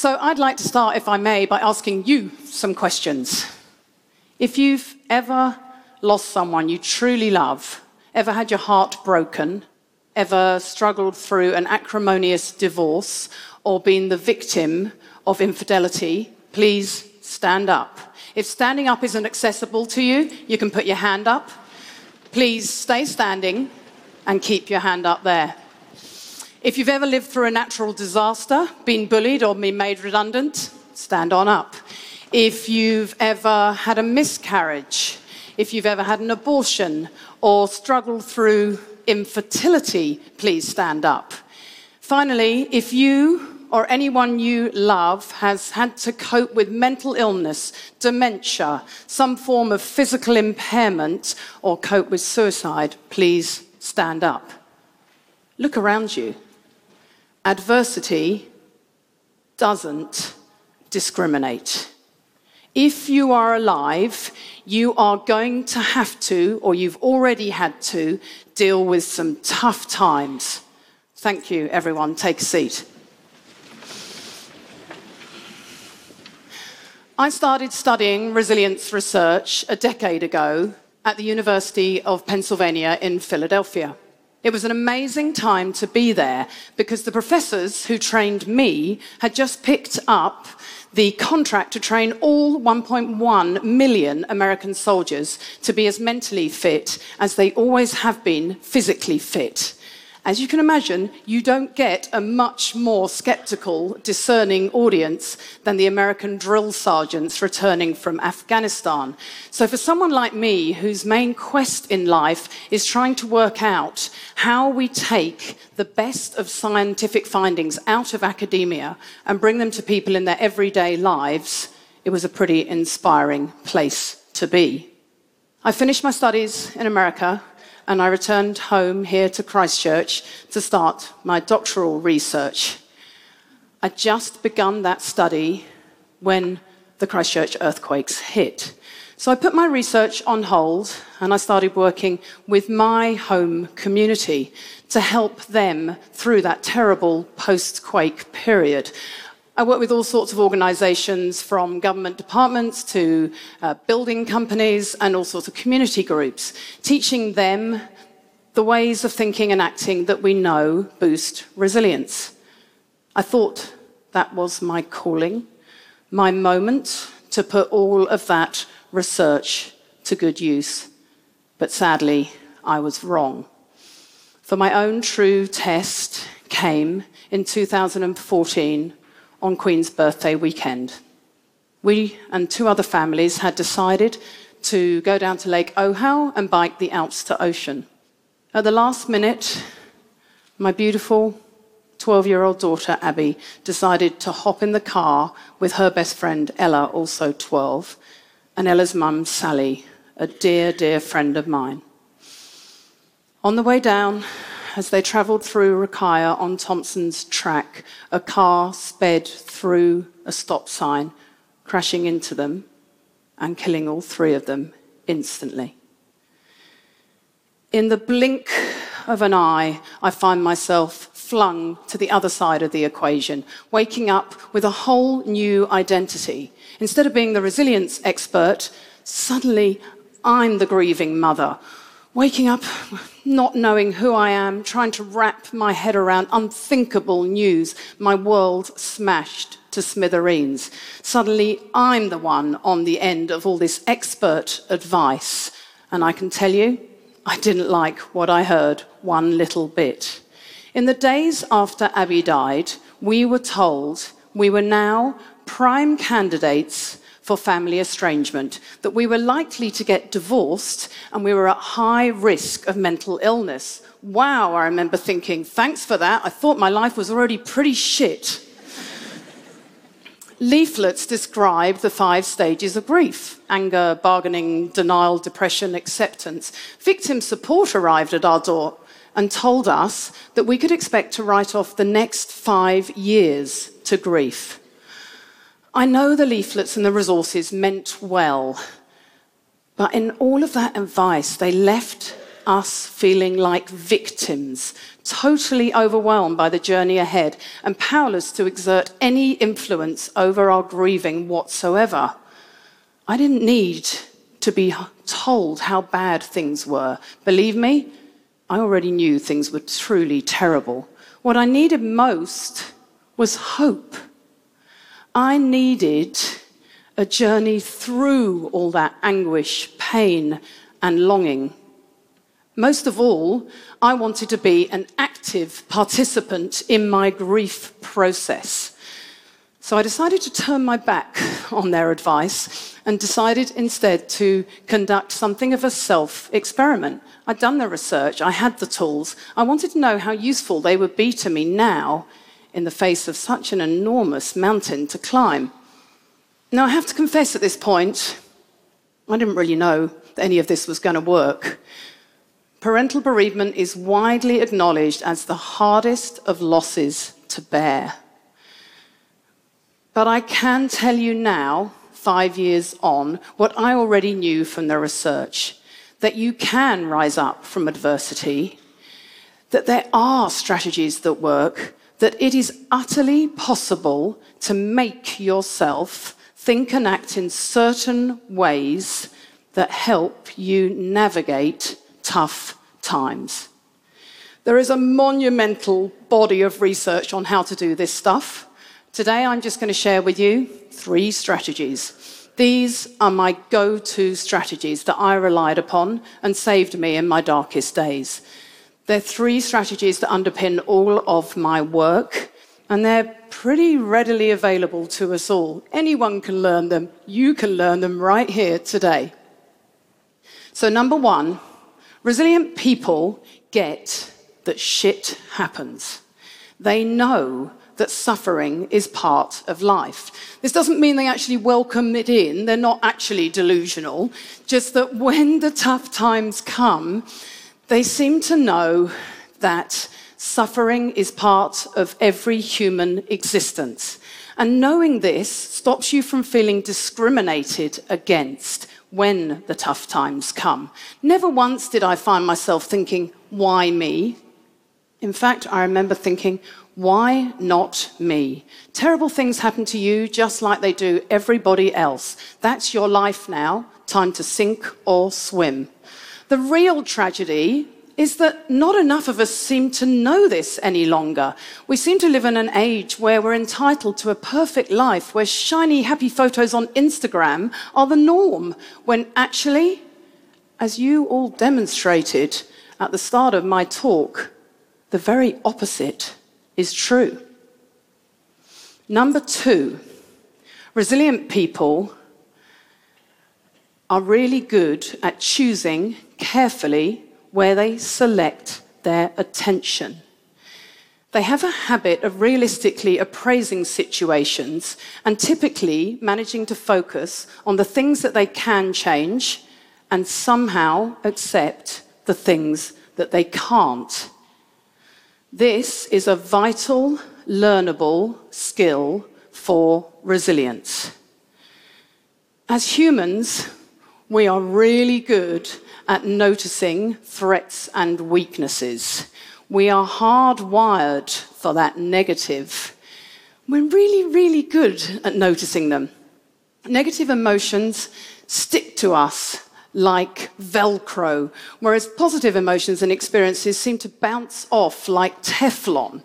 So I'd like to start, if I may, by asking you some questions. If you've ever lost someone you truly love, ever had your heart broken, ever struggled through an acrimonious divorce, or been the victim of infidelity, please stand up. If standing up isn't accessible to you, you can put your hand up. Please stay standing and keep your hand up there. If you've ever lived through a natural disaster, been bullied, or been made redundant, stand on up. If you've ever had a miscarriage, if you've ever had an abortion, or struggled through infertility, please stand up. Finally, if you or anyone you love has had to cope with mental illness, dementia, some form of physical impairment, or cope with suicide, please stand up. Look around you. Adversity doesn't discriminate. If you are alive, you are going to have to, or you've already had to, deal with some tough times. Thank you, everyone. Take a seat. I started studying resilience research a decade ago at the University of Pennsylvania in Philadelphia. It was an amazing time to be there because the professors who trained me had just picked up the contract to train all 1.1 million American soldiers to be as mentally fit as they always have been physically fit. As you can imagine, you don't get a much more skeptical, discerning audience than the American drill sergeants returning from Afghanistan. So, for someone like me, whose main quest in life is trying to work out how we take the best of scientific findings out of academia and bring them to people in their everyday lives, it was a pretty inspiring place to be. I finished my studies in America and I returned home here to Christchurch to start my doctoral research. I'd just begun that study when the Christchurch earthquakes hit. So I put my research on hold and I started working with my home community to help them through that terrible post quake period. I work with all sorts of organizations from government departments to uh, building companies and all sorts of community groups, teaching them the ways of thinking and acting that we know boost resilience. I thought that was my calling, my moment to put all of that research to good use. But sadly, I was wrong. For my own true test came in 2014 on Queen's birthday weekend. We and two other families had decided to go down to Lake Ohau and bike the Alps to Ocean. At the last minute, my beautiful 12 year old daughter, Abby, decided to hop in the car with her best friend, Ella, also 12, and Ella's mum, Sally, a dear, dear friend of mine. On the way down, as they travelled through Rakaia on Thompson's track, a car sped through a stop sign, crashing into them and killing all three of them instantly. In the blink of an eye, I find myself flung to the other side of the equation, waking up with a whole new identity. Instead of being the resilience expert, suddenly I'm the grieving mother waking up not knowing who I am, trying to wrap my head around unthinkable news, my world smashed to smithereens. Suddenly, I'm the one on the end of all this expert advice. And I can tell you, I didn't like what I heard one little bit. In the days after Abby died, we were told we were now prime candidates for family estrangement, that we were likely to get divorced and we were at high risk of mental illness. Wow, I remember thinking, thanks for that. I thought my life was already pretty shit. Leaflets describe the five stages of grief anger, bargaining, denial, depression, acceptance. Victim support arrived at our door and told us that we could expect to write off the next five years to grief. I know the leaflets and the resources meant well, but in all of that advice, they left us feeling like victims, totally overwhelmed by the journey ahead and powerless to exert any influence over our grieving whatsoever. I didn't need to be told how bad things were. Believe me, I already knew things were truly terrible. What I needed most was hope. I needed a journey through all that anguish, pain, and longing. Most of all, I wanted to be an active participant in my grief process. So I decided to turn my back on their advice and decided instead to conduct something of a self experiment. I'd done the research, I had the tools. I wanted to know how useful they would be to me now in the face of such an enormous mountain to climb. Now, I have to confess at this point, I didn't really know that any of this was going to work. Parental bereavement is widely acknowledged as the hardest of losses to bear. But I can tell you now, five years on, what I already knew from the research that you can rise up from adversity, that there are strategies that work, that it is utterly possible to make yourself think and act in certain ways that help you navigate tough times. There is a monumental body of research on how to do this stuff. Today, I'm just going to share with you three strategies. These are my go to strategies that I relied upon and saved me in my darkest days. They're three strategies that underpin all of my work, and they're pretty readily available to us all. Anyone can learn them. You can learn them right here today. So, number one, resilient people get that shit happens. They know that suffering is part of life. This doesn't mean they actually welcome it in, they're not actually delusional, just that when the tough times come, they seem to know that suffering is part of every human existence. And knowing this stops you from feeling discriminated against when the tough times come. Never once did I find myself thinking, why me? In fact, I remember thinking, why not me? Terrible things happen to you just like they do everybody else. That's your life now. Time to sink or swim. The real tragedy is that not enough of us seem to know this any longer. We seem to live in an age where we're entitled to a perfect life, where shiny, happy photos on Instagram are the norm, when actually, as you all demonstrated at the start of my talk, the very opposite is true. Number two, resilient people are really good at choosing carefully where they select their attention. They have a habit of realistically appraising situations and typically managing to focus on the things that they can change and somehow accept the things that they can't. This is a vital, learnable skill for resilience. As humans, we are really good at noticing threats and weaknesses. We are hardwired for that negative. We're really, really good at noticing them. Negative emotions stick to us like Velcro, whereas positive emotions and experiences seem to bounce off like Teflon.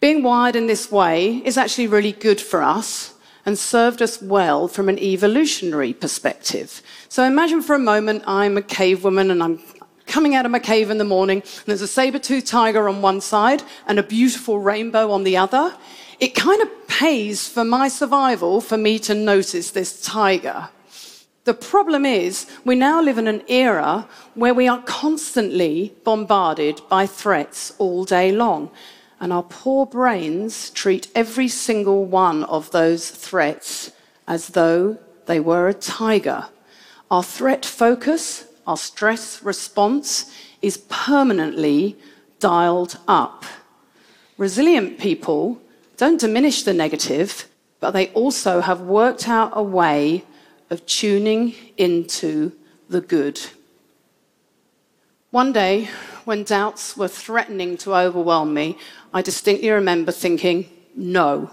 Being wired in this way is actually really good for us and served us well from an evolutionary perspective. So imagine for a moment I'm a cave woman and I'm coming out of my cave in the morning, and there's a saber toothed tiger on one side and a beautiful rainbow on the other. It kind of pays for my survival for me to notice this tiger. The problem is, we now live in an era where we are constantly bombarded by threats all day long. And our poor brains treat every single one of those threats as though they were a tiger. Our threat focus, our stress response is permanently dialed up. Resilient people don't diminish the negative, but they also have worked out a way of tuning into the good. One day, when doubts were threatening to overwhelm me, I distinctly remember thinking, no,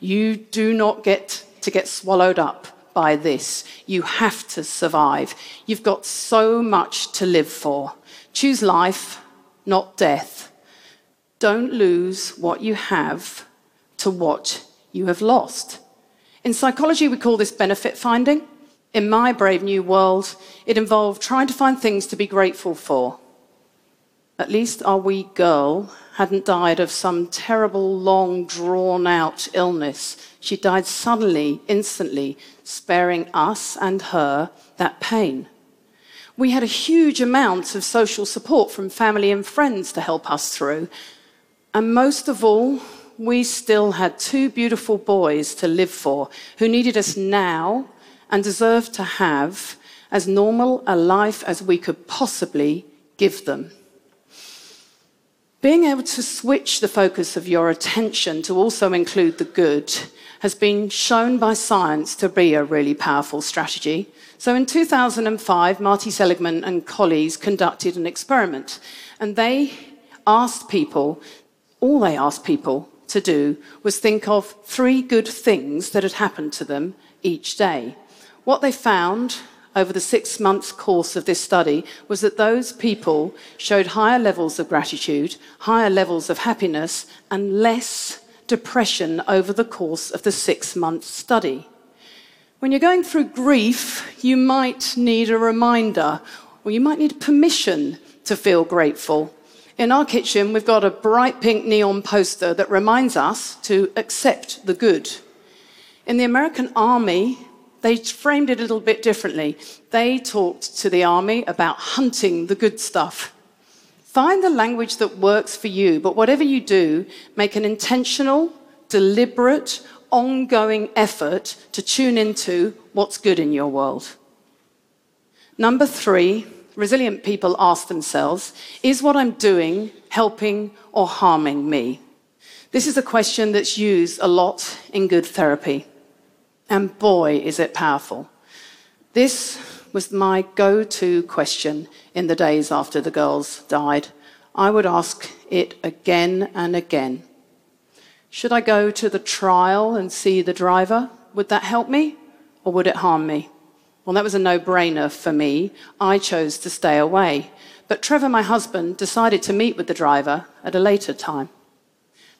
you do not get to get swallowed up by this. You have to survive. You've got so much to live for. Choose life, not death. Don't lose what you have to what you have lost. In psychology, we call this benefit finding. In my brave new world, it involved trying to find things to be grateful for. At least our wee girl hadn't died of some terrible, long, drawn out illness. She died suddenly, instantly, sparing us and her that pain. We had a huge amount of social support from family and friends to help us through. And most of all, we still had two beautiful boys to live for who needed us now and deserved to have as normal a life as we could possibly give them. Being able to switch the focus of your attention to also include the good has been shown by science to be a really powerful strategy. So in 2005, Marty Seligman and colleagues conducted an experiment, and they asked people, all they asked people to do was think of three good things that had happened to them each day. What they found over the six months course of this study was that those people showed higher levels of gratitude, higher levels of happiness, and less depression over the course of the six month study. When you're going through grief, you might need a reminder, or you might need permission to feel grateful. In our kitchen, we've got a bright pink neon poster that reminds us to accept the good. In the American Army, they framed it a little bit differently. They talked to the army about hunting the good stuff. Find the language that works for you, but whatever you do, make an intentional, deliberate, ongoing effort to tune into what's good in your world. Number three, resilient people ask themselves Is what I'm doing helping or harming me? This is a question that's used a lot in good therapy. And boy, is it powerful. This was my go to question in the days after the girls died. I would ask it again and again. Should I go to the trial and see the driver? Would that help me or would it harm me? Well, that was a no brainer for me. I chose to stay away. But Trevor, my husband, decided to meet with the driver at a later time.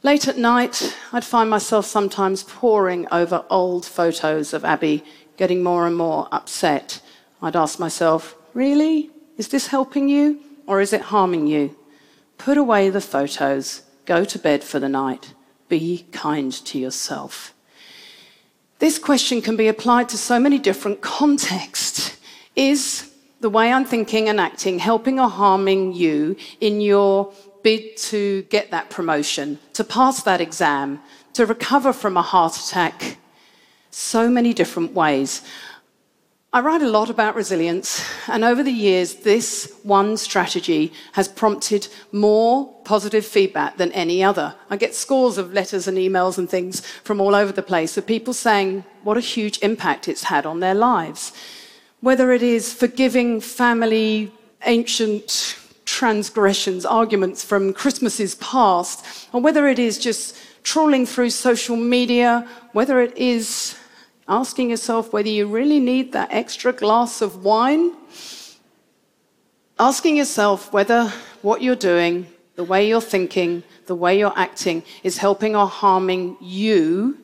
Late at night, I'd find myself sometimes poring over old photos of Abby, getting more and more upset. I'd ask myself, Really? Is this helping you or is it harming you? Put away the photos, go to bed for the night, be kind to yourself. This question can be applied to so many different contexts. Is the way I'm thinking and acting helping or harming you in your bid to get that promotion, to pass that exam, to recover from a heart attack. So many different ways. I write a lot about resilience, and over the years, this one strategy has prompted more positive feedback than any other. I get scores of letters and emails and things from all over the place of people saying what a huge impact it's had on their lives. Whether it is forgiving family, ancient transgressions, arguments from Christmases past, or whether it is just trawling through social media, whether it is asking yourself whether you really need that extra glass of wine, asking yourself whether what you're doing, the way you're thinking, the way you're acting is helping or harming you,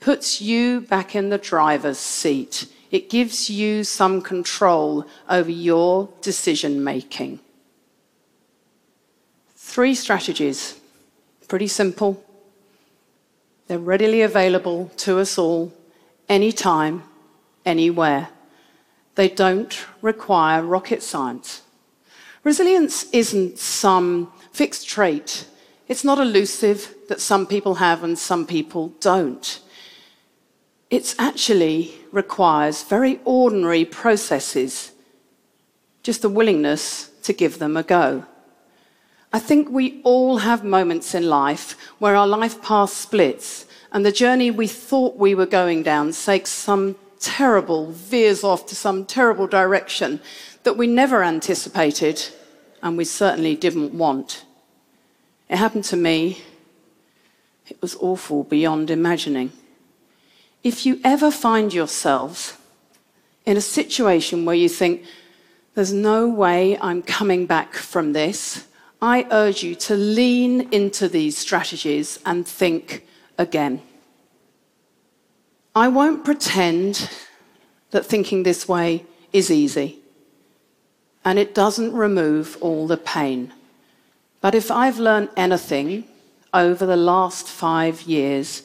puts you back in the driver's seat. It gives you some control over your decision making. Three strategies, pretty simple. They're readily available to us all, anytime, anywhere. They don't require rocket science. Resilience isn't some fixed trait. It's not elusive that some people have and some people don't. It actually requires very ordinary processes, just the willingness to give them a go. I think we all have moments in life where our life path splits and the journey we thought we were going down takes some terrible, veers off to some terrible direction that we never anticipated and we certainly didn't want. It happened to me. It was awful beyond imagining. If you ever find yourselves in a situation where you think, there's no way I'm coming back from this, I urge you to lean into these strategies and think again. I won't pretend that thinking this way is easy and it doesn't remove all the pain. But if I've learned anything over the last five years,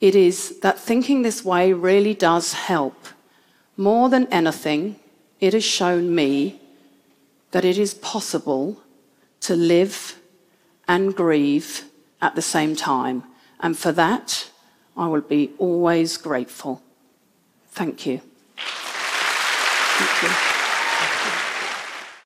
it is that thinking this way really does help. More than anything, it has shown me that it is possible to live and grieve at the same time. And for that, I will be always grateful. Thank you. Thank you.